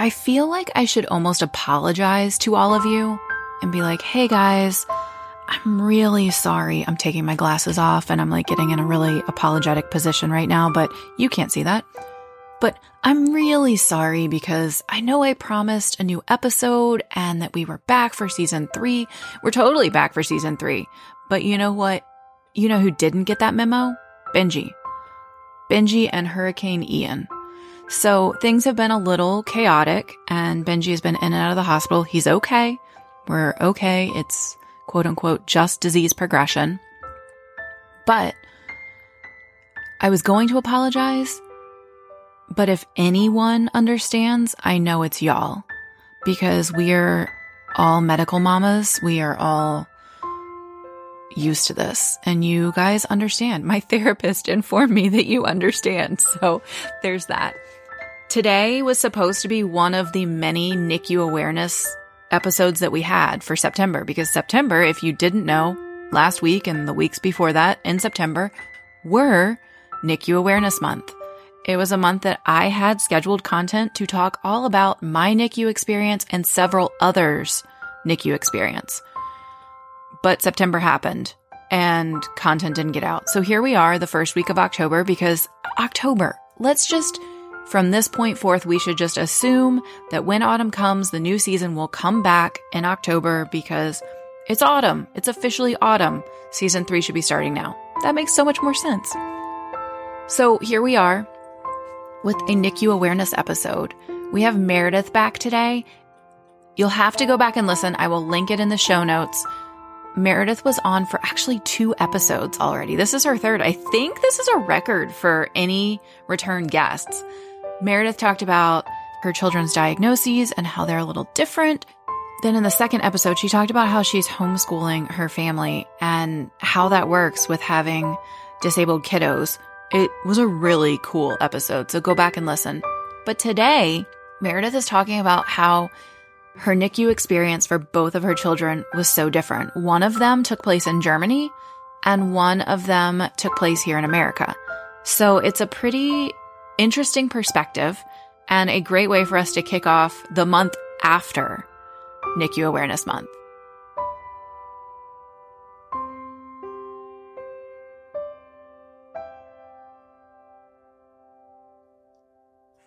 I feel like I should almost apologize to all of you and be like, hey guys, I'm really sorry. I'm taking my glasses off and I'm like getting in a really apologetic position right now, but you can't see that. But I'm really sorry because I know I promised a new episode and that we were back for season three. We're totally back for season three. But you know what? You know who didn't get that memo? Benji. Benji and Hurricane Ian. So things have been a little chaotic and Benji has been in and out of the hospital. He's okay. We're okay. It's quote unquote just disease progression. But I was going to apologize but if anyone understands, I know it's y'all because we are all medical mamas. We are all used to this and you guys understand. My therapist informed me that you understand. So there's that. Today was supposed to be one of the many NICU awareness episodes that we had for September because September, if you didn't know, last week and the weeks before that in September were NICU Awareness Month. It was a month that I had scheduled content to talk all about my NICU experience and several others' NICU experience. But September happened and content didn't get out. So here we are, the first week of October, because October, let's just, from this point forth, we should just assume that when autumn comes, the new season will come back in October because it's autumn. It's officially autumn. Season three should be starting now. That makes so much more sense. So here we are, with a NICU awareness episode. We have Meredith back today. You'll have to go back and listen. I will link it in the show notes. Meredith was on for actually two episodes already. This is her third. I think this is a record for any return guests. Meredith talked about her children's diagnoses and how they're a little different. Then in the second episode, she talked about how she's homeschooling her family and how that works with having disabled kiddos. It was a really cool episode, so go back and listen. But today, Meredith is talking about how her NICU experience for both of her children was so different. One of them took place in Germany, and one of them took place here in America. So it's a pretty interesting perspective and a great way for us to kick off the month after NICU Awareness Month.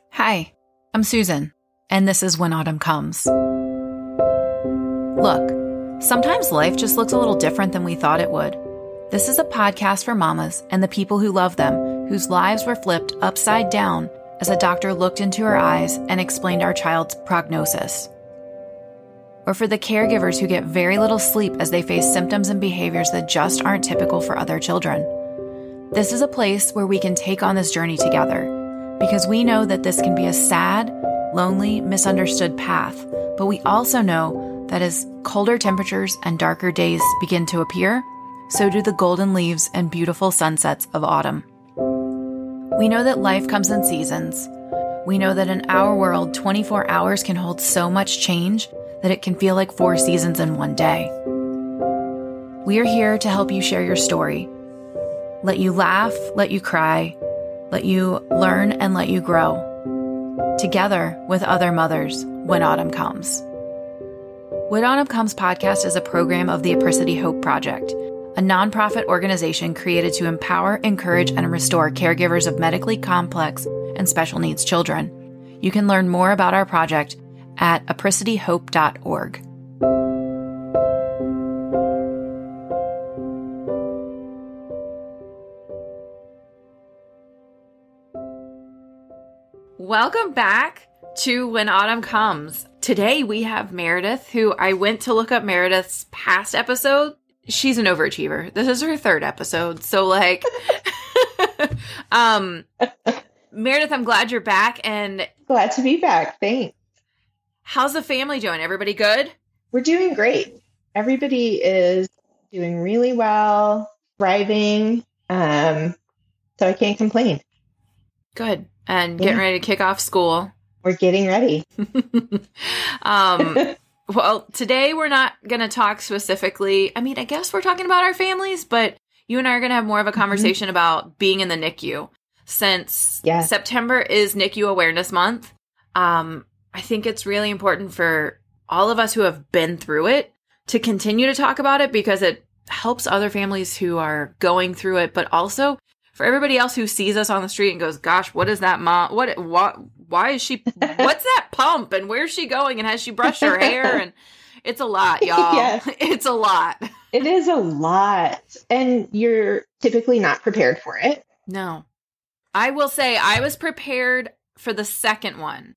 Hi, I'm Susan, and this is When Autumn Comes. Look, sometimes life just looks a little different than we thought it would. This is a podcast for mamas and the people who love them, whose lives were flipped upside down as a doctor looked into her eyes and explained our child's prognosis. Or for the caregivers who get very little sleep as they face symptoms and behaviors that just aren't typical for other children. This is a place where we can take on this journey together because we know that this can be a sad, lonely, misunderstood path. But we also know that as colder temperatures and darker days begin to appear, so do the golden leaves and beautiful sunsets of autumn. We know that life comes in seasons. We know that in our world, 24 hours can hold so much change that it can feel like four seasons in one day. We are here to help you share your story, let you laugh, let you cry, let you learn and let you grow together with other mothers when autumn comes. When Autumn Comes podcast is a program of the Apricity Hope Project, a nonprofit organization created to empower, encourage, and restore caregivers of medically complex and special needs children. You can learn more about our project at apricityhope.org. Welcome back to When Autumn Comes. Today we have Meredith, who I went to look up Meredith's past episode. She's an overachiever. This is her third episode. So like um Meredith, I'm glad you're back and glad to be back. Thanks. How's the family doing? Everybody good? We're doing great. Everybody is doing really well, thriving. Um so I can't complain. Good and getting ready to kick off school. We're getting ready. um, well, today we're not going to talk specifically. I mean, I guess we're talking about our families, but you and I are going to have more of a mm-hmm. conversation mm-hmm. about being in the NICU since yes. September is NICU Awareness Month. Um, I think it's really important for all of us who have been through it to continue to talk about it because it helps other families who are going through it, but also for everybody else who sees us on the street and goes, "Gosh, what is that mom? What? What? Why is she? What's that pump? And where's she going? And has she brushed her hair? And it's a lot, y'all. Yes. It's a lot. It is a lot. And you're typically not prepared for it. No, I will say I was prepared for the second one.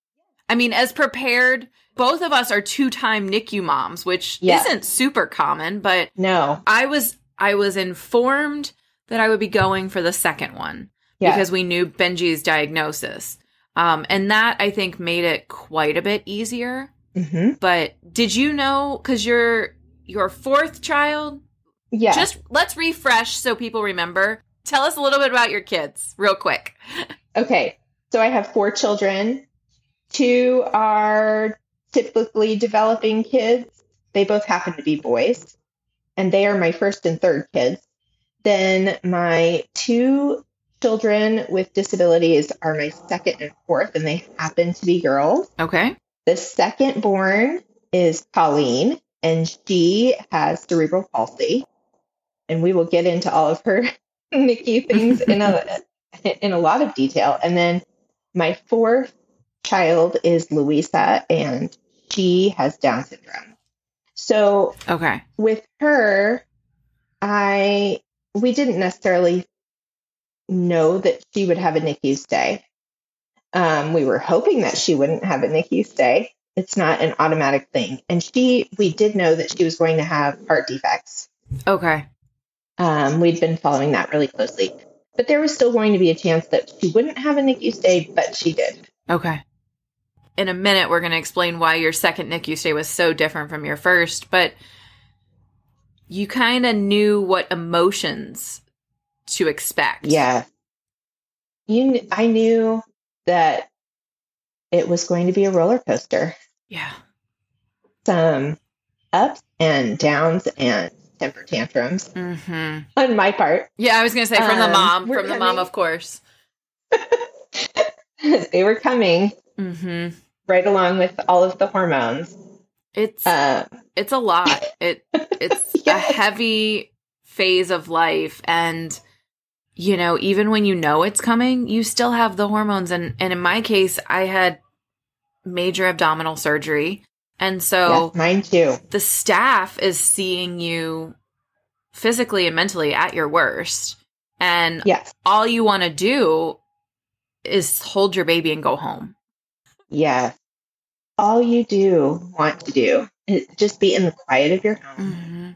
I mean, as prepared. Both of us are two-time NICU moms, which Yes. isn't super common, but No. I was I was informed that I would be going for the second one because we knew Benji's diagnosis. Um, and that I think made it quite a bit easier. hmm But did you know because you're your fourth child? Yeah. Just let's refresh so people remember. Tell us a little bit about your kids, real quick. Okay, so I have four children. Two are typically developing kids. They both happen to be boys, and they are my first and third kids. Then my two children with disabilities are my second and fourth, and they happen to be girls. Okay. The second born is Pauline, and she has cerebral palsy. And we will get into all of her NICU things in a in a lot of detail. And then my fourth child is Louisa, and she has Down syndrome. So Okay. with her, I we didn't necessarily know that she would have a NICU stay. Um, we were hoping that she wouldn't have a NICU stay. It's not an automatic thing, and she we did know that she was going to have heart defects. Okay. Um, we'd been following that really closely, but there was still going to be a chance that she wouldn't have a NICU stay, but she did. Okay. In a minute, we're going to explain why your second NICU stay was so different from your first, but you kind of knew what emotions to expect. Yeah. You, I knew that it was going to be a roller coaster. Yeah. Some ups and downs and temper tantrums hmm on my part. Yeah, I was going to say from the Um, mom, from the mom, of course. they were coming hmm right along with all of the hormones. It's Um, it's a lot. It it's a heavy phase of life and you know, even when you know it's coming, you still have the hormones and and in my case, I had major abdominal surgery. And so mine too. the staff is seeing you physically and mentally at your worst. And Yes, all you want to do is hold your baby and go home. yes. All you do want to do is just be in the quiet of your home Mm-hmm.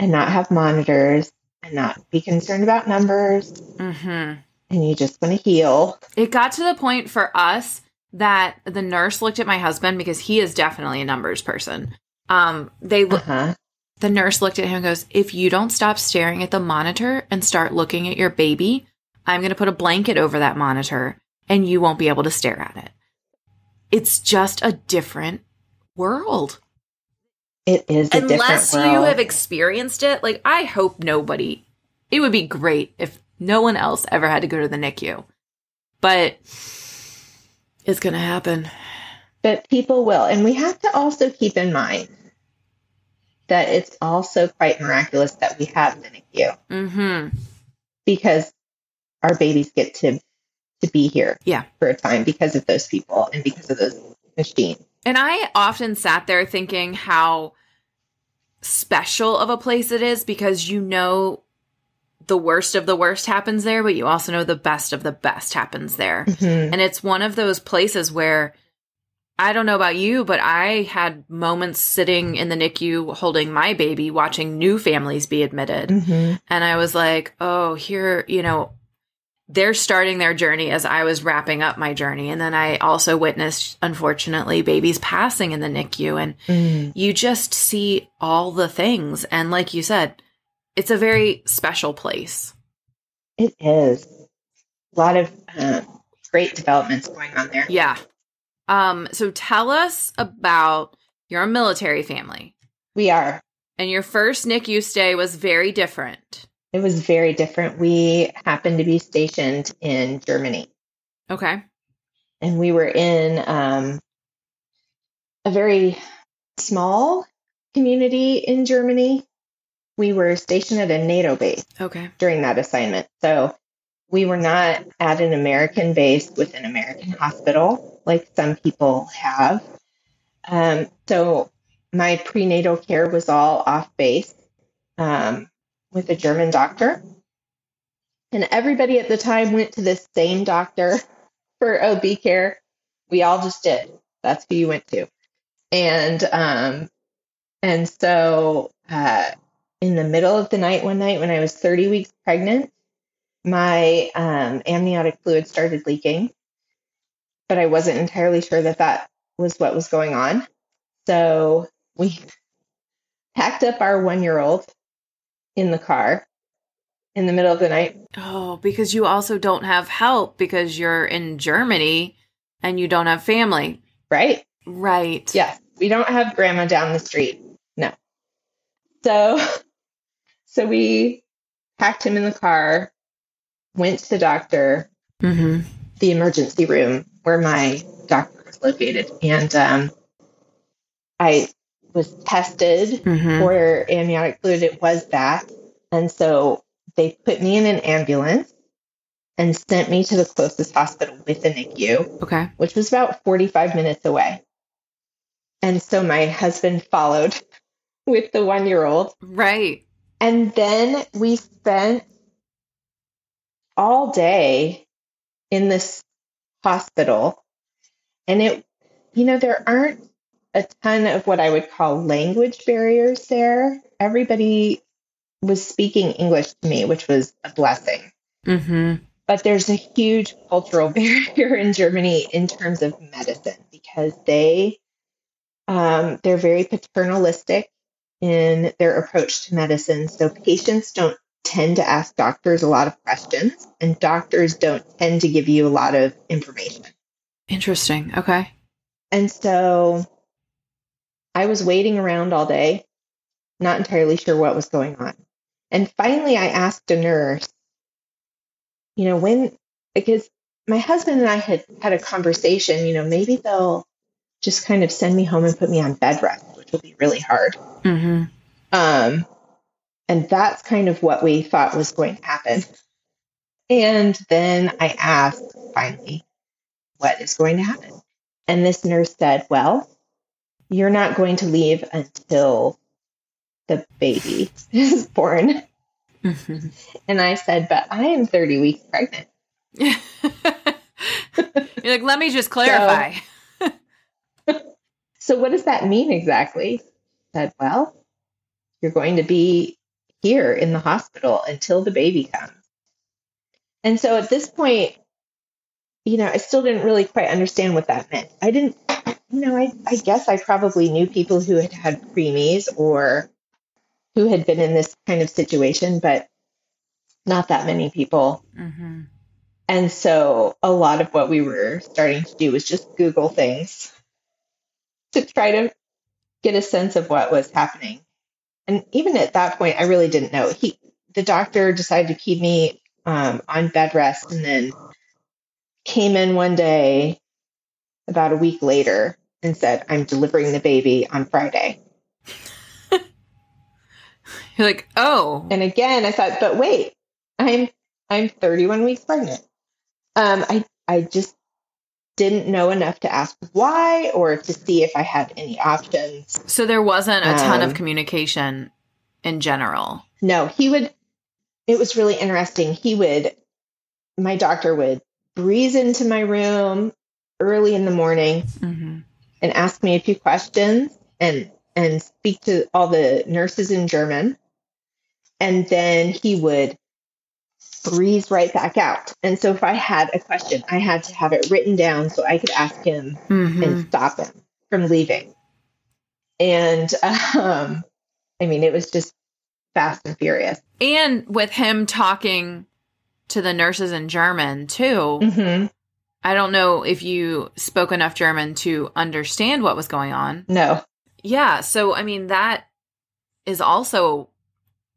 and not have monitors and not be concerned about numbers. Mm-hmm. And you just want to heal. It got to the point for us that the nurse looked at my husband because he is definitely a numbers person. Um, they Uh huh. the nurse looked at him and goes, "If you don't stop staring at the monitor and start looking at your baby, I'm going to put a blanket over that monitor and you won't be able to stare at it." It's just a different world. It is a Unless you have experienced it, like I hope nobody. It would be great if no one else ever had to go to the NICU. But it's going to happen. but people will. And we have to also keep in mind that it's also quite miraculous that we have the NICU Mhm. because our babies get to to be here Yeah. for a time because of those people and because of those machines. And I often sat there thinking how special of a place it is because you know the worst of the worst happens there, but you also know the best of the best happens there. Mhm. And it's one of those places where I don't know about you, but I had moments sitting in the NICU holding my baby, watching new families be admitted. Mhm. And I was like, oh, here, you know, they're starting their journey as I was wrapping up my journey. And then I also witnessed, unfortunately, babies passing in the NICU. And Mm. you just see all the things. And like you said, it's a very special place. It is a lot of um, great developments going on there. Yeah. Um, so tell us about your military family. We are. And your first NICU stay was very different. It was very different. We happened to be stationed in Germany. Okay. and we were in um, a very small community in Germany. We were stationed at a NATO base Okay. during that assignment. So we were not at an American base with an American hospital like some people have. Um, so my prenatal care was all off base um, with a German doctor. And everybody at the time went to this same doctor for OB care. We all just did. That's who you went to. And um, and so uh, in the middle of the night one night when I was 30 weeks pregnant, my um, amniotic fluid started leaking, but I wasn't entirely sure that that was what was going on. So we packed up our one year old in the car in the middle of the night. Oh, because you also don't have help because you're in Germany and you don't have family. Right? Right. Yes. We don't have grandma down the street. No. So, so we packed him in the car, went to the doctor, Mm-hmm. the emergency room where my doctor was located, and um, I was tested Mm-hmm. for amniotic fluid. It was that, and so they put me in an ambulance and sent me to the closest hospital with a NICU, Okay. which was about 45 minutes away. And so my husband followed with the one year old. Right. And then we spent all day in this hospital. And it, you know, there aren't a ton of what I would call language barriers there. Everybody was speaking English to me, which was a blessing. Mm-hmm. But there's a huge cultural barrier in Germany in terms of medicine because they um, they're very paternalistic in their approach to medicine. So patients don't tend to ask doctors a lot of questions, and doctors don't tend to give you a lot of information. Interesting. Okay. And so I was waiting around all day, not entirely sure what was going on. And finally, I asked a nurse, you know, when, because my husband and I had had a conversation, you know, maybe they'll just kind of send me home and put me on bed rest, which will be really hard. Mm-hmm. Um, and that's kind of what we thought was going to happen. And then I asked finally, what is going to happen? And this nurse said, well, you're not going to leave until the baby is born. Mm-hmm. And I said, but I am 30 weeks pregnant. You're like, let me just clarify. So what does that mean exactly? I said, well, you're going to be here in the hospital until the baby comes. And so at this point, you know, I still didn't really quite understand what that meant. I didn't, you know, I, I guess I probably knew people who had had preemies or who had been in this kind of situation, but not that many people. mm-hmm. And so a lot of what we were starting to do was just Google things to try to get a sense of what was happening. And even at that point, I really didn't know. He, the doctor decided to keep me um, on bed rest and then came in one day about a week later and said, I'm delivering the baby on Friday. You're like, oh, And again, I thought, but wait, I'm I'm 31 weeks pregnant. Um, I I just didn't know enough to ask why or to see if I had any options. so there wasn't a ton of Um, communication in general. No, he would. It was really interesting. He would. My doctor would breeze into my room early in the morning Mm-hmm. and ask me a few questions and and speak to all the nurses in German. And then he would breeze right back out. And so if I had a question, I had to have it written down so I could ask him Mm-hmm. and stop him from leaving. And um, I mean, it was just fast and furious. And with him talking to the nurses in German too, hmm I don't know if you spoke enough German to understand what was going on. No, Yeah. So, I mean, that is also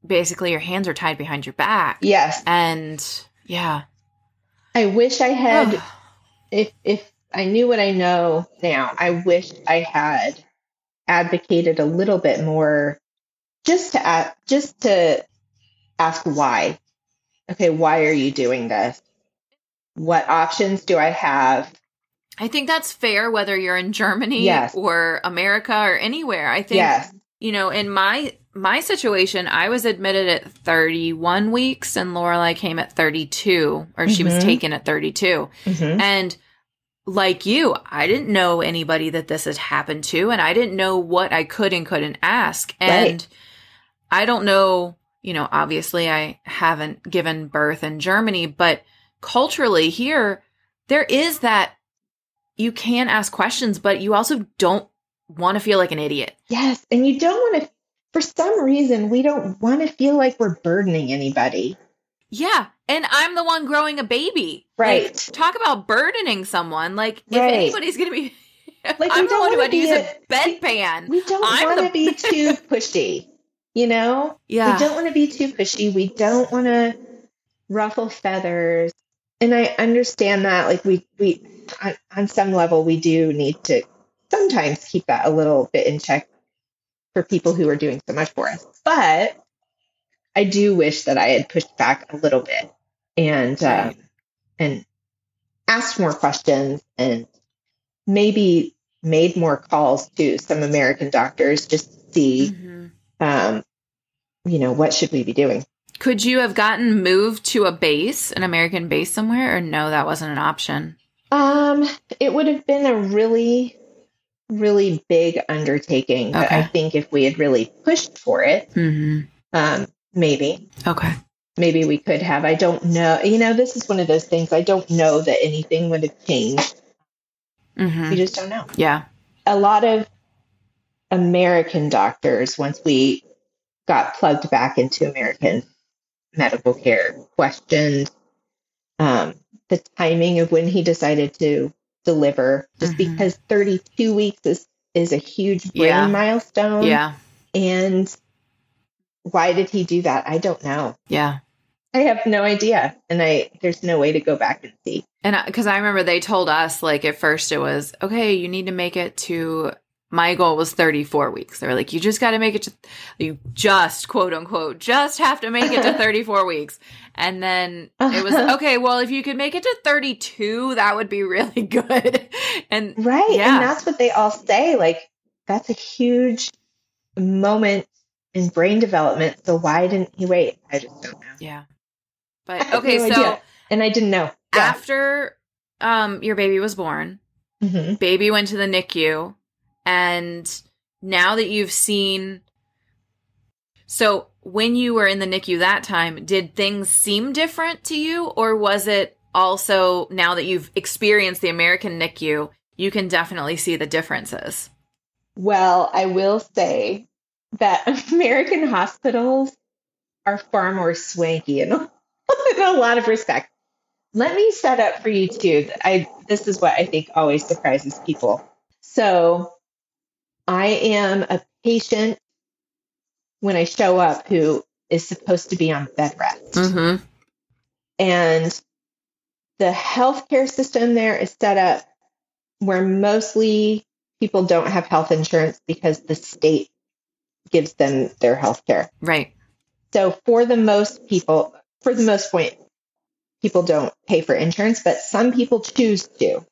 basically your hands are tied behind your back. yes, And yeah. I wish I had. if if I knew what I know now. I wish I had advocated a little bit more just to a- just to ask why. Okay, why are you doing this? What options do I have? I think that's fair whether you're in Germany Yes. or America or anywhere. I think Yes. you know, in my my situation, I was admitted at 31 weeks and Lorelai came at 32 or she was Mhm. taken at 32. Mhm. And like you, I didn't know anybody that this had happened to, and I didn't know what I could and couldn't ask. And I don't know, you know, obviously I haven't given birth in Germany, but culturally here, there is that you can ask questions, but you also don't want to feel like an idiot. Yes, and you don't want to for some reason we don't want to feel like we're burdening anybody. Yeah. And I'm the one growing a baby. Right. Like, talk about burdening someone. Like, if Right. anybody's going to be, Like, I'm the don't one who had to use a a- bedpan. We don't I'm want the- to be too pushy, you know? Yeah. We don't want to be too pushy. We don't want to ruffle feathers. And I understand that like we we on, on some level we do need to sometimes keep that a little bit in check for people who are doing so much for us. But I do wish that I had pushed back a little bit and um, and asked more questions and maybe made more calls to some American doctors just to see Mhm. um, you know, what should we be doing? Could you have gotten moved to a base, an American base somewhere, or no, that wasn't an option? Um, it would have been a really, really big undertaking. But I think if we had really pushed for it, hmm um, maybe, Okay. maybe we could have. I don't know. You know, this is one of those things. I don't know that anything would have changed. hmm We just don't know. Yeah. A lot of American doctors, once we got plugged back into American medical care, questioned um, the timing of when he decided to deliver, just Mhm. because 32 weeks is, is a huge brain Yeah. milestone. Yeah. And why did he do that? I don't know. Yeah. I have no idea. And I there's no way to go back and see. And because I remember they told us, like, at first it was, okay, you need to make it to, my goal was 34 weeks. They were like, you just got to make it to, you just, quote unquote, just have to make it to 34 weeks. And then it was, okay, well, if you could make it to 32, that would be really good. And Right. Yeah. And that's what they all say. Like, that's a huge moment in brain development. So why didn't he wait? I just don't know. yeah. But okay, no so idea. And I didn't know. Yeah. after um your baby was born, hmm baby went to the NICU, and now that you've seen, so when you were in the NICU that time, did things seem different to you, or was it also now that you've experienced the American NICU, you can definitely see the differences? Well, I will say that American hospitals are far more swanky in, a lot of respects. Let me set up for you too. I this is what I think always surprises people. So, I am a patient when I show up who is supposed to be on bed rest. Mm-hmm. And the healthcare system there is set up where mostly people don't have health insurance because the state gives them their health care. Right. So for the most people, for the most point, people don't pay for insurance, but some people choose to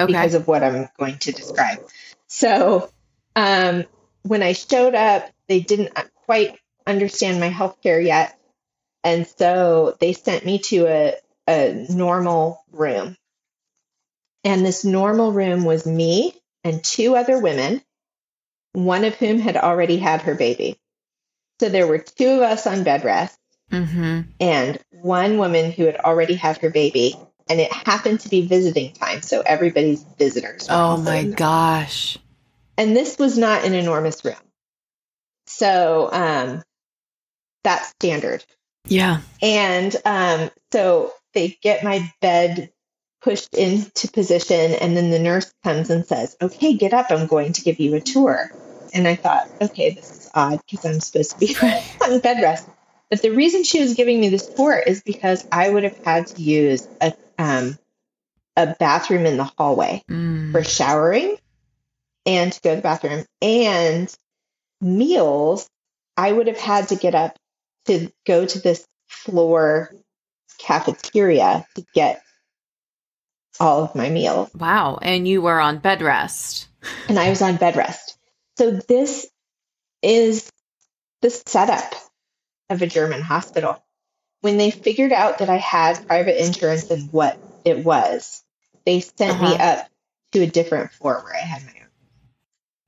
Okay. because of what I'm going to describe. So um, when I showed up, they didn't quite understand my healthcare yet. And so they sent me to a, a normal room. And this normal room was me and two other women, one of whom had already had her baby. So there were two of us on bed rest mm-hmm. and one woman who had already had her baby. And it happened to be visiting time. So everybody's visitors. Oh my gosh. And this was not an enormous room. So um, that's standard. Yeah. And um, so they get my bed pushed into position, and then the nurse comes and says, Okay, get up. I'm going to give you a tour. And I thought, Okay, this is odd because I'm supposed to be on bed rest. But the reason she was giving me this tour is because I would have had to use a, um, a bathroom in the hallway Mm. for showering and to go to the bathroom and meals i would have had to get up to go to this floor cafeteria to get all of my meals Wow. And you were on bed rest. and i was on bed rest so this is the setup of a german hospital when they figured out that i had private insurance and what it was they sent me Uh-huh. up to a different floor where i had my own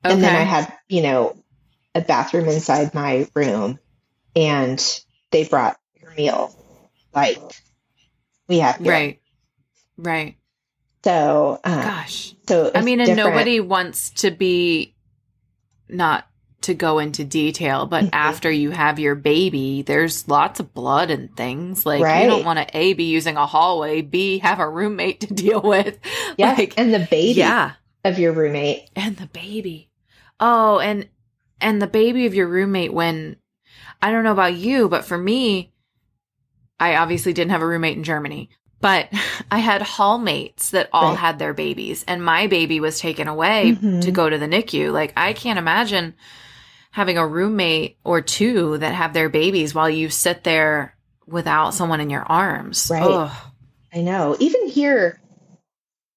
And then I had, you know, a bathroom inside my room and they brought your meal. Like we have here. right. Right. So, uh, Gosh. so I mean, and different. nobody wants to be not to go into detail, but Mhm. after you have your baby, there's lots of blood and things. Like Right. you don't want to A be using a hallway, B have a roommate to deal with. Yes, Like and the baby yeah. of your roommate. And the baby. Oh, and and the baby of your roommate when I don't know about you, but for me, I obviously didn't have a roommate in Germany, but I had hallmates that all Right. had their babies and my baby was taken away Mhm. to go to the NICU. Like I can't imagine having a roommate or two that have their babies while you sit there without someone in your arms. Right. Ugh. I know. Even here,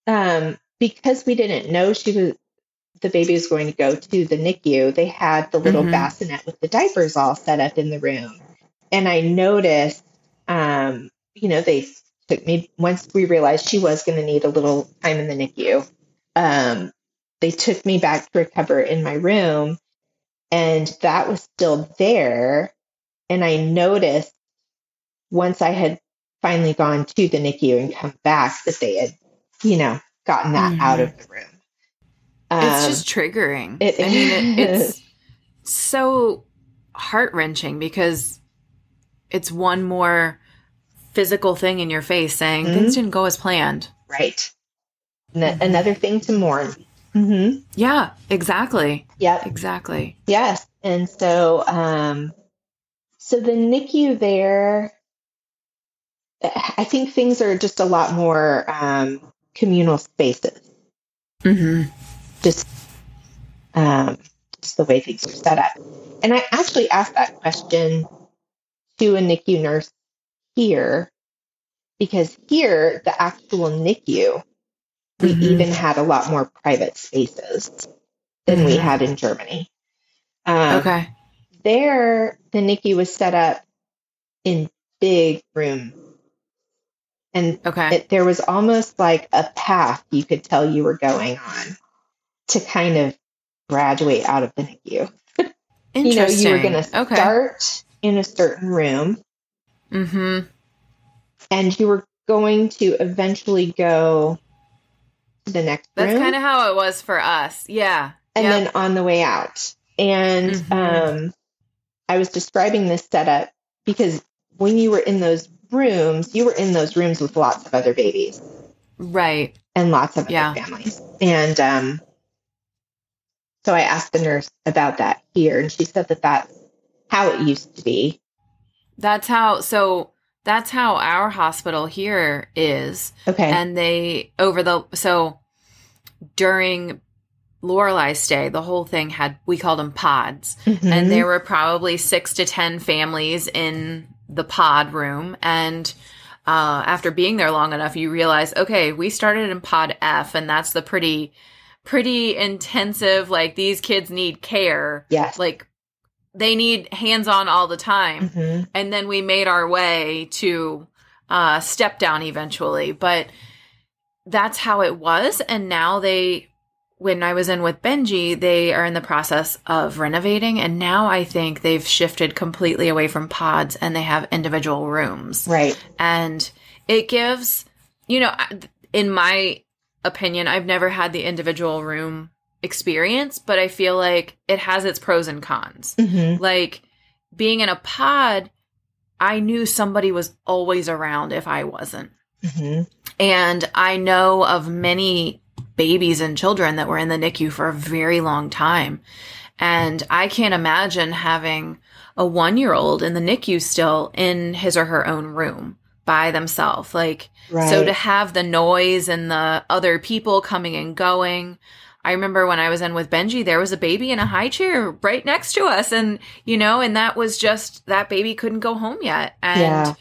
um, because we didn't know she was the baby was going to go to the NICU, they had the little Mhm. bassinet with the diapers all set up in the room. And I noticed, um, you know, they took me once we realized she was going to need a little time in the NICU. Um, they took me back to recover in my room, and that was still there. And I noticed once I had finally gone to the NICU and come back that they had, you know, gotten that Mhm. out of the room. It's Um, just triggering. it I mean, it, is. it's so heart wrenching because it's one more physical thing in your face saying Mhm. things didn't go as planned. right. Another thing to mourn. Mm-hmm. Yeah, exactly. Yep. Exactly. Yes. And so, um, so the NICU there, I think things are just a lot more um, communal spaces. Mm-hmm. Just, um, just the way things are set up. And I actually asked that question to a NICU nurse here because here, the actual NICU, we Mhm. even had a lot more private spaces than we Mhm. had in Germany. Um, Okay. there the NICU was set up in big rooms. And Okay. it, there was almost like a path you could tell you were going on to kind of graduate out of the NICU. You know, you were going to okay. start in a certain room Mm-hmm. and you were going to eventually go to the next That's room. kind of how it was for us. Yeah. and Yep. then on the way out. And Mhm. um, I was describing this setup because when you were in those rooms, you were in those rooms with lots of other babies right. and lots of Yeah. other families. And um, so I asked the nurse about that here, and she said that that's how it used to be. That's how. So that's how our hospital here is. Okay. and they over the so during Lorelai's stay, the whole thing had we called them pods, Mhm. and there were probably six to ten families in the pod room. And uh, after being there long enough, you realize, okay, we started in pod F, and that's the pretty, pretty intensive. Like these kids need care, yes. like they need hands on all the time Mhm. and then we made our way to uh step down eventually but that's how it was and now they when i was in with benji they are in the process of renovating and now i think they've shifted completely away from pods and they have individual rooms Right. and it gives you know in my opinion i've never had the individual room experience but i feel like it has its pros and cons hmm like being in a pod, I knew somebody was always around if I wasn't. hmm And I know of many babies and children that were in the NICU for a very long time. And I can't imagine having a one year old in the NICU still in his or her own room. By themselves. Like, Right. so to have the noise and the other people coming and going. I remember when I was in with Benji, there was a baby in a high chair right next to us. And, you know, and that was just that baby couldn't go home yet. And Yeah.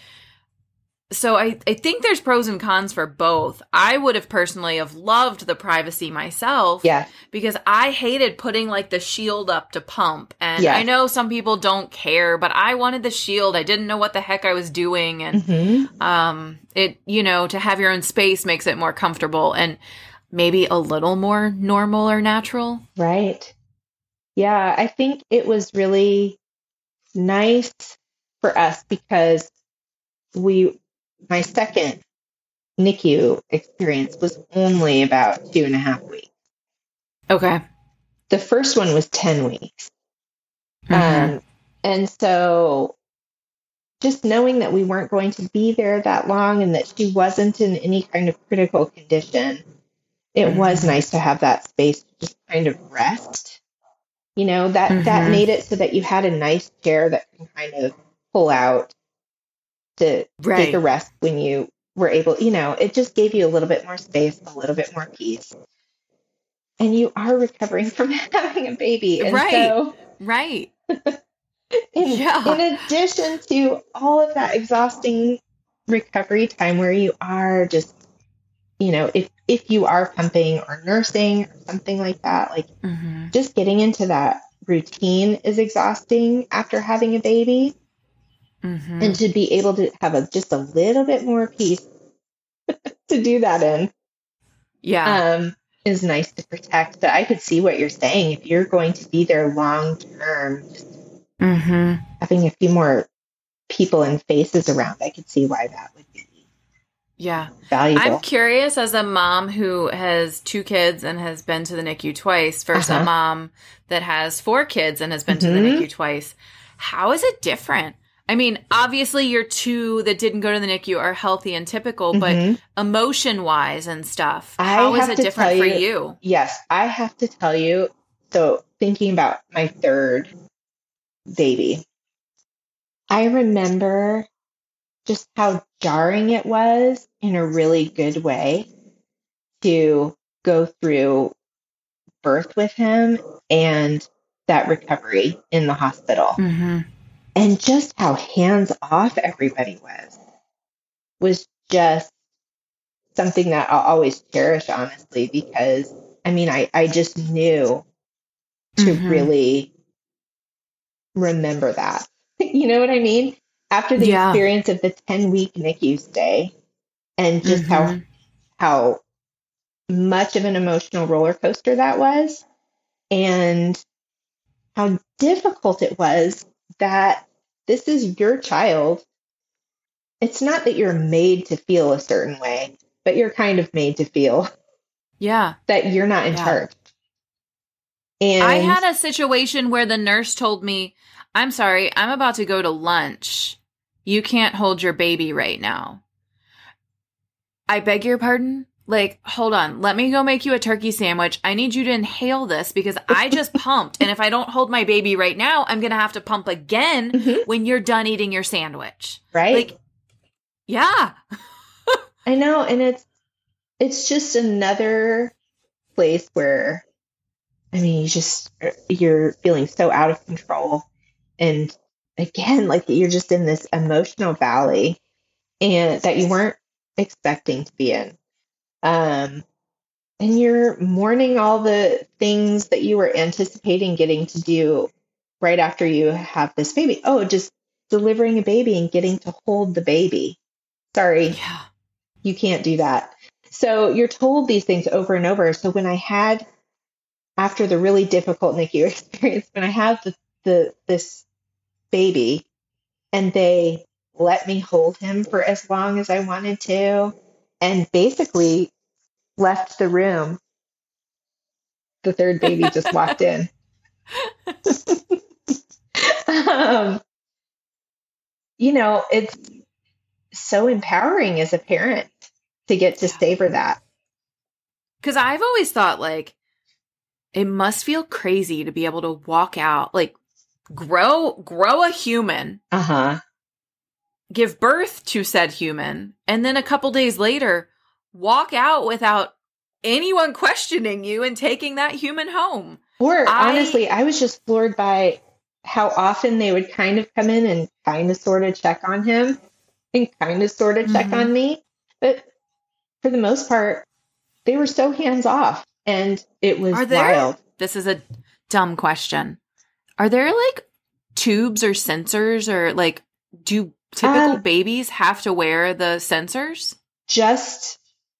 So I, I think there's pros and cons for both. I would have personally have loved the privacy myself yeah. because I hated putting like the shield up to pump. And Yes. I know some people don't care, but I wanted the shield. I didn't know what the heck I was doing. And hmm um it you know to have your own space makes it more comfortable and maybe a little more normal or natural Right. Yeah, I think it was really nice for us because we, my second NICU experience was only about two and a half weeks. okay The first one was 10 weeks. Mhm. Um, and so just knowing that we weren't going to be there that long and that she wasn't in any kind of critical condition, it was Mhm. nice to have that space to just kind of rest. You know, that that Mhm. made it so that you had a nice chair that can kind of pull out to take a rest when you were able, you know, it just gave you a little bit more space, a little bit more peace. And you are recovering from having a baby. And Right. so right in, Yeah. in addition to all of that exhausting recovery time where you are just you know if if you are pumping or nursing or something like that like hmm just getting into that routine is exhausting after having a baby hmm and to be able to have a just a little bit more peace to do that in yeah. um is nice to protect. But i could see what you're saying. If you're going to be there long term just hmm having a few more people and faces around, I could see why that would be yeah. Valuable. i'm curious as a mom who has two kids and has been to the nicu twice versus Uh-huh. a mom that has four kids and has been to the Mhm. nicu twice how is it different I mean, obviously, your two that didn't go to the NICU are healthy and typical, but Mhm. emotion wise and stuff, I how is it different tell for you- you? Yes, I have to tell you. So, thinking about my third baby, I remember just how jarring it was in a really good way to go through birth with him and that recovery in the hospital. Mm-hmm. And just how hands off everybody was was just something that I'll always cherish honestly because I mean I I just knew to Mhm. really remember that. you know what I mean? After the Yeah. experience of the 10 week NICU stay and just how Mhm. how much of an emotional roller coaster that was and how difficult it was that this is your child. It's not that you're made to feel a certain way, but you're kind of made to feel Yeah. that you're not in Yeah. charge. And I had a situation where the nurse told me, I'm sorry, I'm about to go to lunch. You can't hold your baby right now. I beg your pardon? Like, hold on, let me go make you a turkey sandwich. I need you to inhale this because I just pumped. And if I don't hold my baby right now, I'm going to have to pump again Mhm. when you're done eating your sandwich. right? Like, yeah. I know, and it's it's just another place where I mean, you just you're feeling so out of control, and again, like you're just in this emotional valley, and that you weren't expecting to be in, um, and you're mourning all the things that you were anticipating getting to do right after you have this baby. Oh, just delivering a baby and getting to hold the baby. Sorry, Yeah. you can't do that. So you're told these things over and over. So when I had, after the really difficult NICU experience, when I had the, the this baby, and they let me hold him for as long as I wanted to, and basically left the room, the third baby just walked in. um, you know, it's so empowering as a parent to get to Yeah. savor that. Because I've always thought, like, it must feel crazy to be able to walk out, like, grow, grow a human, Uh huh. Give birth to said human and then a couple days later walk out without anyone questioning you and taking that human home. Or I- honestly, I was just floored by how often they would kind of come in and kind of sort of check on him and kind of sort of check Mhm. on me. But for the most part, they were so hands off and it was Are there- wild. This is a dumb question. Are there like tubes or sensors or like do typical Uh, babies have to wear the sensors? Just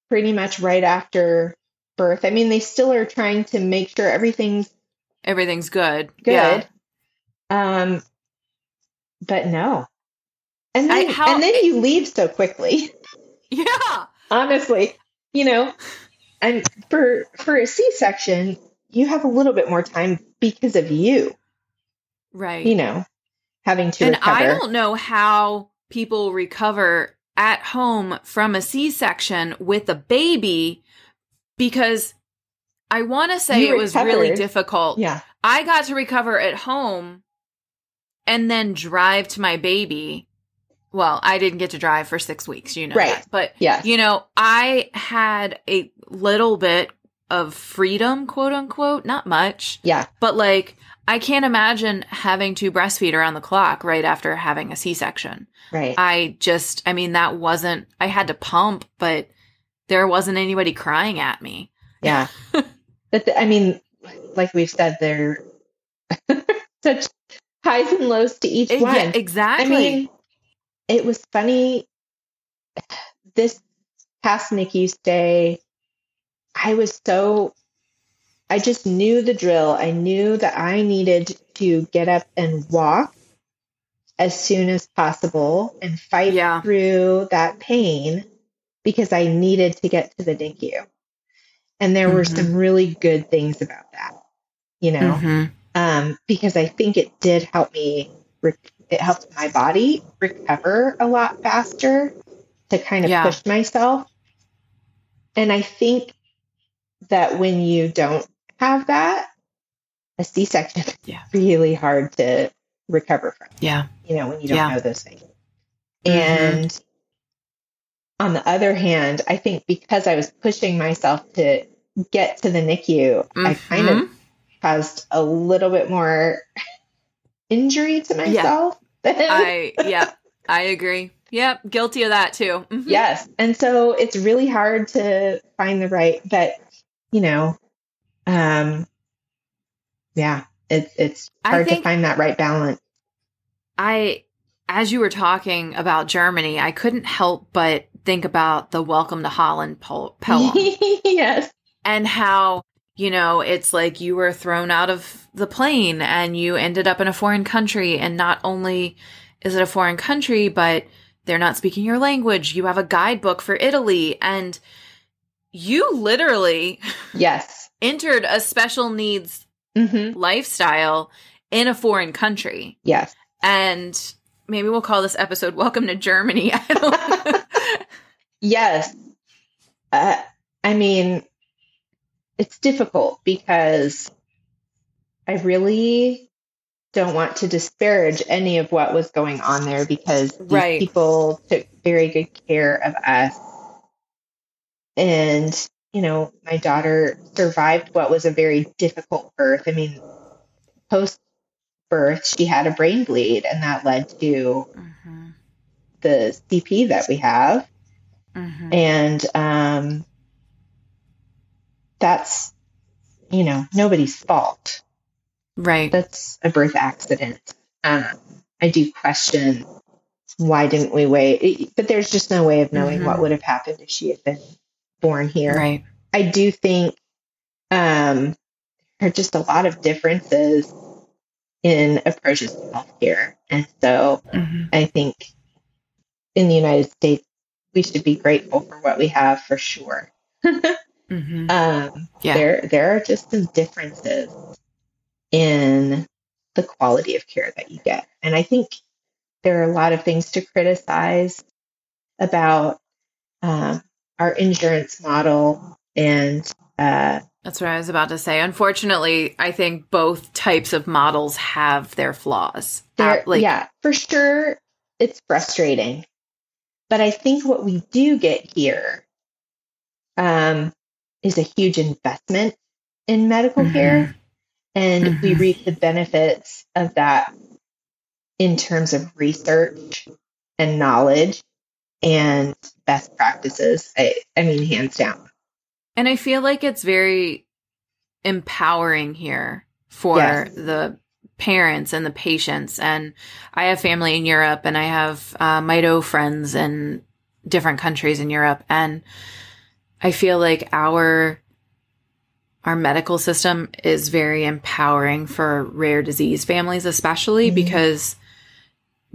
pretty much right after birth. I mean, they still are trying to make sure everything's Everything's good. good. Yeah. Um, but no. And I- then, how- and then you leave so quickly. Yeah. honestly, you know, and for for a C-section, you have a little bit more time because of you, Right. you know, having to and recover. I don't know how people recover at home from a C section with a baby because I want to say You it was really difficult. yeah, I got to recover at home and then drive to my baby. Well, I didn't get to drive for six weeks, you know Right. that. But yeah, you know, I had a little bit of freedom, quote unquote, not much, yeah, but like I can't imagine having to breastfeed around the clock right after having a C-section. right. I just, I mean, that wasn't, I had to pump, but there wasn't anybody crying at me. yeah. but the, I mean, like we've said, there such highs and lows to each Eh, one. Yeah, exactly. I mean, it was funny. This past NICU stay, I was so, I just knew the drill. I knew that I needed to get up and walk as soon as possible and fight Yeah. through that pain because I needed to get to the NICU. And there were Mhm. some really good things about that, you know? Mhm. um, because I think it did help me. Re- it helped my body recover a lot faster to kind of Yeah. push myself. And I think that when you don't have that, a C-section is Yeah. really hard to recover from. Yeah. You know, when you don't Yeah. know those things. Mhm. And on the other hand, I think because I was pushing myself to get to the NICU, I kind of Mhm. caused a little bit more injury to myself. Yeah. I, yeah, I agree. Yep. Guilty of that too. Mhm. yes. And so it's really hard to find the right, but you know, um, yeah, it's, it's hard to find that right balance. I, as you were talking about Germany, I couldn't help but think about the Welcome to Holland poem. yes. and how you know it's like you were thrown out of the plane and you ended up in a foreign country and not only is it a foreign country but they're not speaking your language you have a guidebook for italy and you literally Yes. Entered a special needs hmm lifestyle in a foreign country Yes. and maybe we'll call this episode welcome to germany Yes. Uh, I mean, it's difficult because I really don't want to disparage any of what was going on there because these Right. people took very good care of us. And, you know, my daughter survived what was a very difficult birth. I mean, post birth, she had a brain bleed, and that led to Mhm. the CP that we have Mhm. and um, that's you know nobody's fault right that's a birth accident um, i do question why didn't we wait but there's just no way of knowing Mhm. what would have happened if she had been born here right i do think um, there are just a lot of differences in approaches to healthcare and so Mhm. I think in the United States, we should be grateful for what we have for sure. Mhm. Um, Yeah. There, there are just some differences in the quality of care that you get. And I think there are a lot of things to criticize about um, our insurance model and uh, That's what I was about to say. Unfortunately, I think both types of models have their flaws. like, yeah, for sure. it's frustrating. But I think what we do get here um, is a huge investment in medical Mhm. care. And we Mhm. reap the benefits of that in terms of research and knowledge and best practices. I, I mean, hands down. And I feel like it's very empowering here for Yes. the parents and the patients. And I have family in Europe and I have uh, Mito friends in different countries in Europe. And I feel like our our medical system is very empowering for rare disease families, especially Mhm. because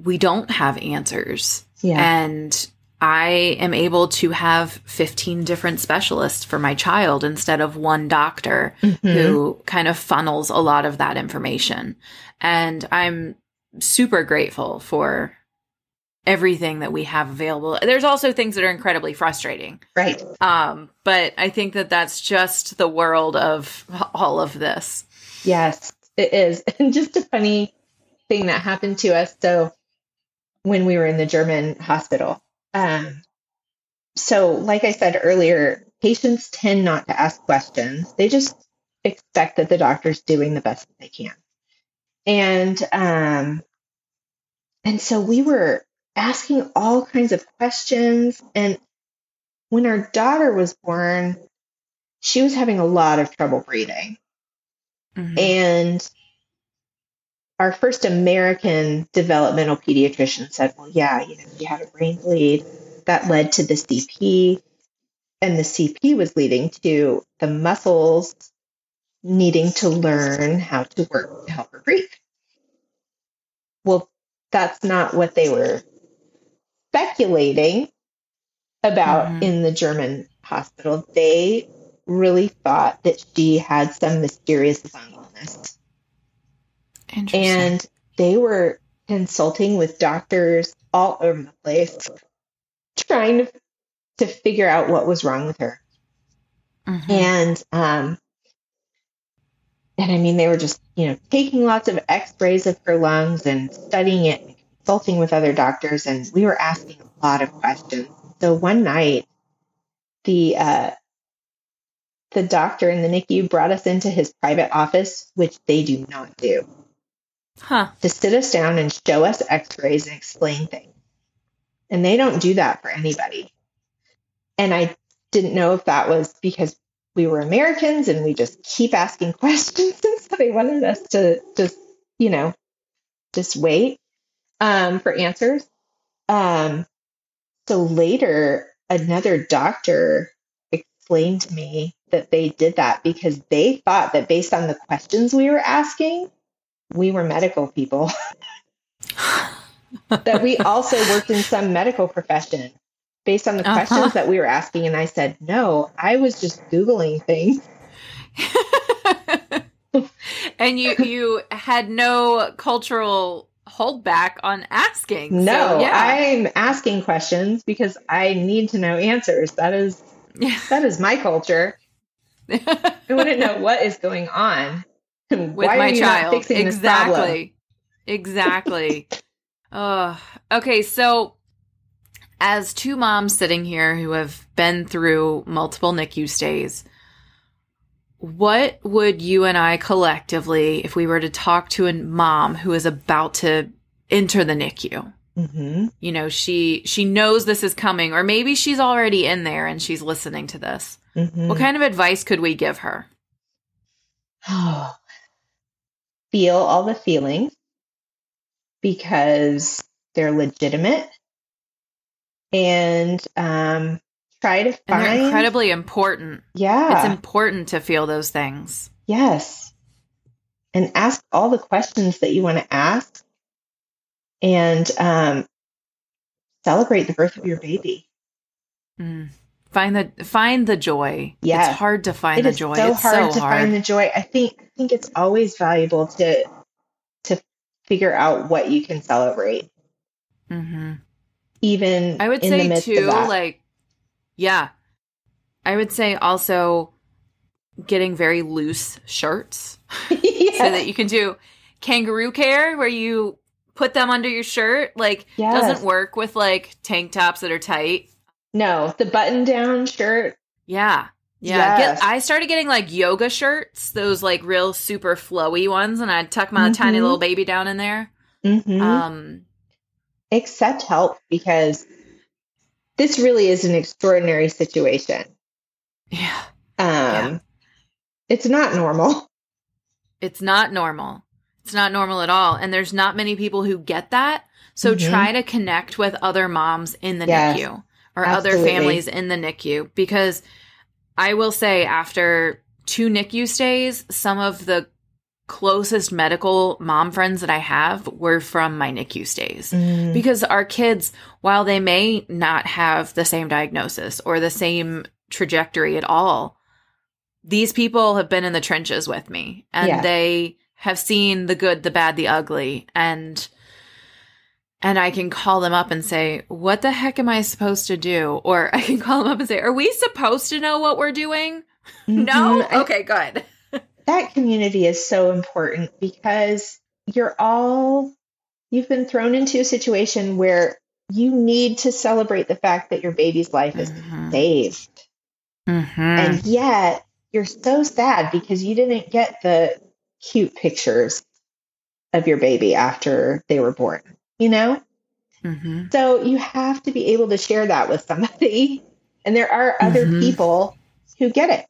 we don't have answers. Yeah. And I am able to have 15 different specialists for my child instead of one doctor Mhm. who kind of funnels a lot of that information. And I'm super grateful for everything that we have available. There's also things that are incredibly frustrating. Right. Um, but I think that that's just the world of all of this. Yes, it is. And just a funny thing that happened to us. So when we were in the German hospital, um, so like I said earlier, patients tend not to ask questions. They just expect that the doctor's doing the best that they can. And um, and so we were asking all kinds of questions. And when our daughter was born, she was having a lot of trouble breathing. Mhm. And our first American developmental pediatrician said, well, yeah, you know, you had a brain bleed that led to the CP. And the CP was leading to the muscles needing to learn how to work to help her breathe. Well, that's not what they were speculating about Mhm. in the German hospital. They really thought that she had some mysterious lung illness. And they were consulting with doctors all over the place trying to, to figure out what was wrong with her Mhm. and um and i mean they were just you know taking lots of x-rays of her lungs and studying it and consulting with other doctors and we were asking a lot of questions so one night the uh the doctor in the NICU brought us into his private office, which they do not do. Huh. to sit us down and show us x-rays and explain things. And they don't do that for anybody. And I didn't know if that was because we were Americans and we just keep asking questions and so they wanted us to just, you know, just wait um, for answers. Um, so later, another doctor explained to me that they did that because they thought that based on the questions we were asking, we were medical people, that we also worked in some medical profession based on the Uh-huh. questions that we were asking. And I said, no, I was just Googling things. and you you had no cultural holdback on asking. No, so, yeah. I'm asking questions because I need to know answers. That is Yeah. that is my culture. I want to know what is going on. With Why my are you not child. fixing this problem? exactly. Exactly. oh, okay. So, as two moms sitting here who have been through multiple NICU stays, what would you and I collectively, if we were to talk to a mom who is about to enter the NICU? hmm You know, she she knows this is coming, or maybe she's already in there and she's listening to this. hmm What kind of advice could we give her? Feel all the feelings because they're legitimate and um, try to And find. they're incredibly important. yeah. It's important to feel those things. Yes. And ask all the questions that you want to ask and um, celebrate the birth of your baby. Mm. Find the find the joy. Yes. It's hard to find It the joy. so it's hard so to hard. find the joy. I think I think it's always valuable to to figure out what you can celebrate, hmm even I would say too, like, yeah, I would say also getting very loose shirts Yes. so that you can do kangaroo care where you put them under your shirt. Like Yes. doesn't work with like tank tops that are tight. No, the button down shirt. Yeah. Yeah. Yes. Get, I started getting like yoga shirts, those like real super flowy ones, and I'd tuck my tiny Mhm. little baby down in there. Mhm. Um Accept help because this really is an extraordinary situation. yeah. Um, Yeah. It's not normal. It's not normal. It's not normal at all. And there's not many people who get that. So Mhm. try to connect with other moms in the Yes. NICU or other families in the NICU because I will say after two NICU stays, some of the closest medical mom friends that I have were from my NICU stays. Mm, Because our kids, while they may not have the same diagnosis or the same trajectory at all, these people have been in the trenches with me and Yeah. they have seen the good, the bad, the ugly and and I can call them up and say, "What the heck am I supposed to do?" Or I can call them up and say, "Are we supposed to know what we're doing?" No? mhm. I- Okay, good. that community is so important because you're all you've been thrown into a situation where you need to celebrate the fact that your baby's life is Mhm. saved. Mhm. And yet you're so sad because you didn't get the cute pictures of your baby after they were born, you know? Mhm. So you have to be able to share that with somebody. And there are other Mhm. people who get it.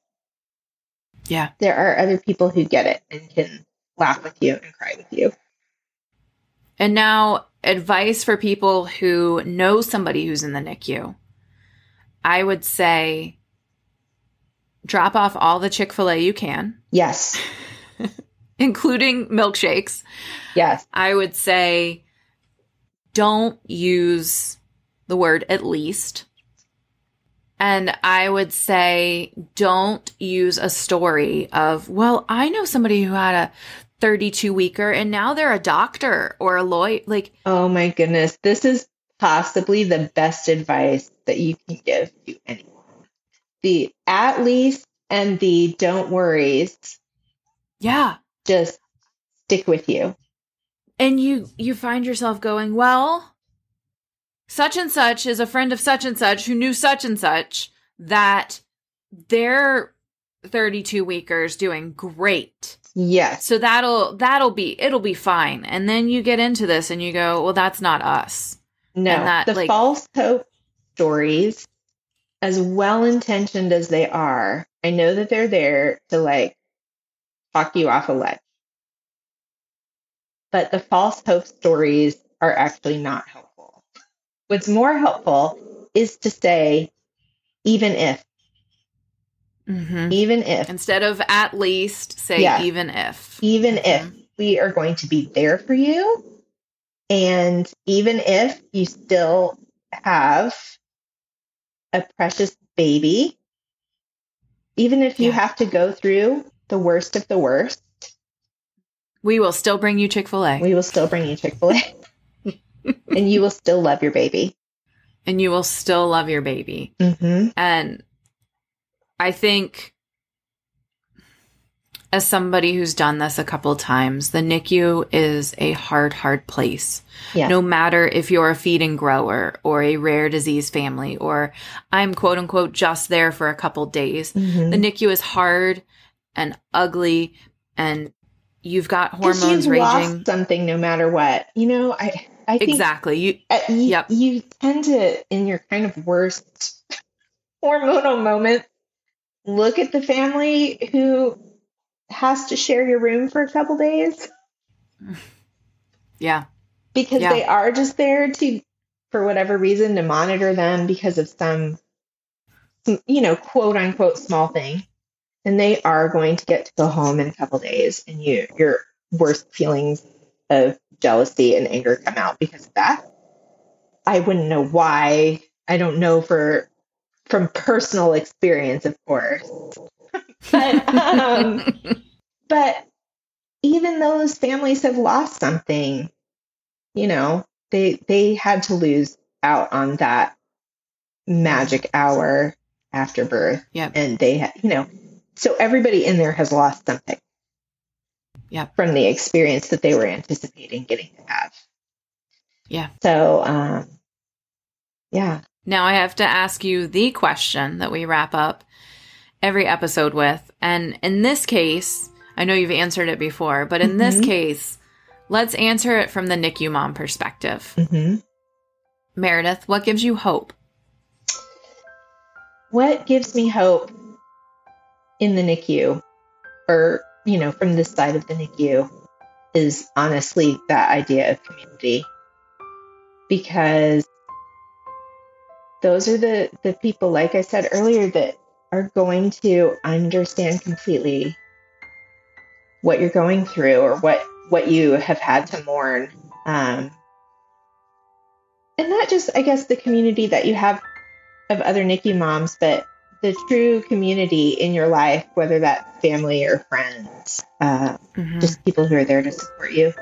Yeah. There are other people who get it and can laugh with you and cry with you. And now, advice for people who know somebody who's in the NICU. I would say drop off all the Chick fil A you can, Yes. including milkshakes. Yes. I would say don't use the word at least. And I would say don't use a story of, well, I know somebody who had a 32 weeker and now they're a doctor or a lawyer. Like, Oh my goodness. This is possibly the best advice that you can give to anyone. The at least and the don't worries yeah. just stick with you. And you you find yourself going well such and such is a friend of such and such who knew such and such that their 32 weekers doing great Yes. so that'll that'll be it'll be fine and then you get into this and you go well that's not us No. And that, the like- false hope stories, as well intentioned as they are, I know that they're there to like talk you off a ledge. But the false hope stories are actually not helpful. What's more helpful is to say, even if, mm-hmm. even if, instead of at least say Yeah. even if even Mhm. if we are going to be there for you, and even if you still have a precious baby, even if you Yeah. have to go through the worst of the worst, we will still bring you chick-fil-a we will still bring you Chick fil A. and you will still love your baby. and you will still love your baby Mm-hmm. And I think, as somebody who's done this a couple times, the NICU is a hard, hard place. Yeah. No matter if you're a feeding grower or a rare disease family, or I'm quote unquote just there for a couple days. Mhm. The NICU is hard and ugly, and you've got hormones you've raging. lost something no matter what. You know, I I think Exactly. You uh, you, Yep. you tend to in your kind of worst hormonal moment look at the family who has to share your room for a couple days yeah. because Yeah. they are just there to for whatever reason to monitor them because of some, some you know quote unquote small thing and they are going to get to go home in a couple days and you your worst feelings of jealousy and anger come out because of that. I wouldn't know why. I don't know for from personal experience of course. But um but even those families have lost something you know they they had to lose out on that magic hour after birth and they had you know so everybody in there has lost something Yeah. from the experience that they were anticipating getting to have Yeah. So, um, yeah. Now I have to ask you the question that we wrap up every episode with. And in this case, I know you've answered it before, but in this Mhm. case, let's answer it from the NICU mom perspective. hmm Meredith, what gives you hope? What gives me hope in the NICU, or, you know, from this side of the NICU, is honestly that idea of community. Because those are the, the people, like I said earlier, that are going to understand completely what you're going through or what, what you have had to mourn. Um, and not just, I guess, the community that you have of other NICU moms, but the true community in your life, whether that's family or friends, uh, Mhm. just people who are there to support you.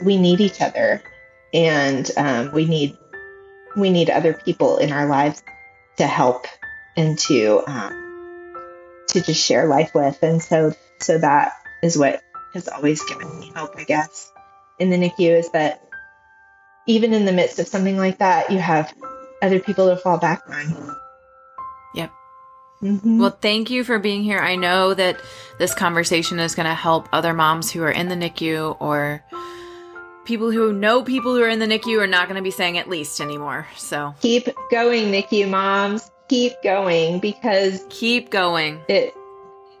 We need each other, and um, we need we need other people in our lives to help and to um, to just share life with. And so so that is what has always given me hope, I guess, in the NICU is that even in the midst of something like that, you have other people to fall back on. Mhm. Well, thank you for being here. I know that this conversation is going to help other moms who are in the NICU or people who know people who are in the NICU are not going to be saying at least anymore. So keep going, NICU moms. Keep going because keep going. it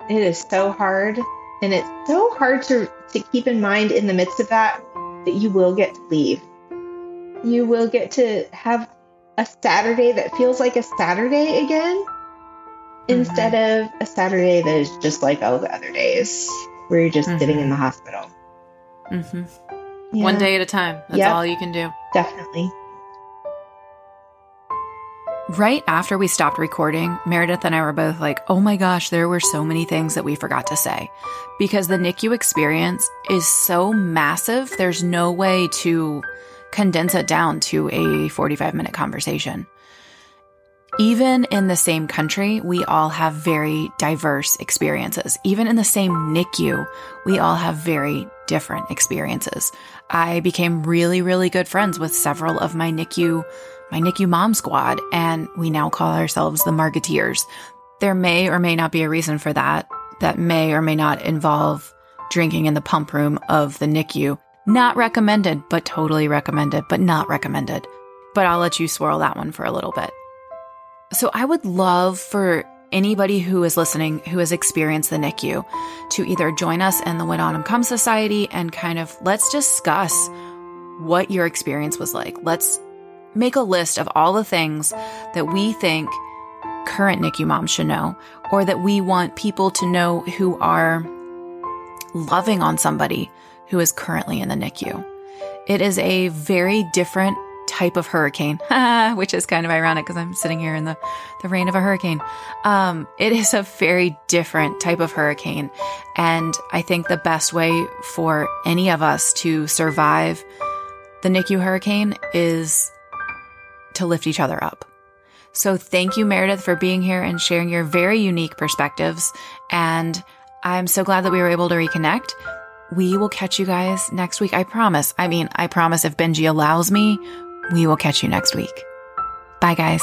it is so hard and it's so hard to to keep in mind in the midst of that that you will get to leave you will get to have a saturday that feels like a saturday again instead of a saturday that is just like all the other days where you're just sitting in the hospital hmm Yeah, One day at a time. That's Yep. all you can do. definitely Right after we stopped recording, Meredith and I were both like, oh my gosh, there were so many things that we forgot to say. Because the NICU experience is so massive, there's no way to condense it down to a 45 minute conversation. Even in the same country, we all have very diverse experiences. Even in the same NICU, we all have very different experiences. I became really, really good friends with several of my NICU my NICU mom squad, and we now call ourselves the Marketeers. There may or may not be a reason for that. That may or may not involve drinking in the pump room of the NICU. Not recommended, but totally recommended, but not recommended. But I'll let you swirl that one for a little bit. So I would love for anybody who is listening who has experienced the NICU to either join us in the When Autumn Comes Society and kind of let's discuss what your experience was like. Let's make a list of all the things that we think current NICU moms should know, or that we want people to know who are loving on somebody who is currently in the NICU. It is a very different type of hurricane, which is kind of ironic because I'm sitting here in the, the rain of a hurricane. Um, it is a very different type of hurricane. And I think the best way for any of us to survive the NICU hurricane is to lift each other up. So thank you, Meredith, for being here and sharing your very unique perspectives. And I'm so glad that we were able to reconnect. We will catch you guys next week. I promise. I mean, I promise if Benji allows me, we will catch you next week. Bye, guys.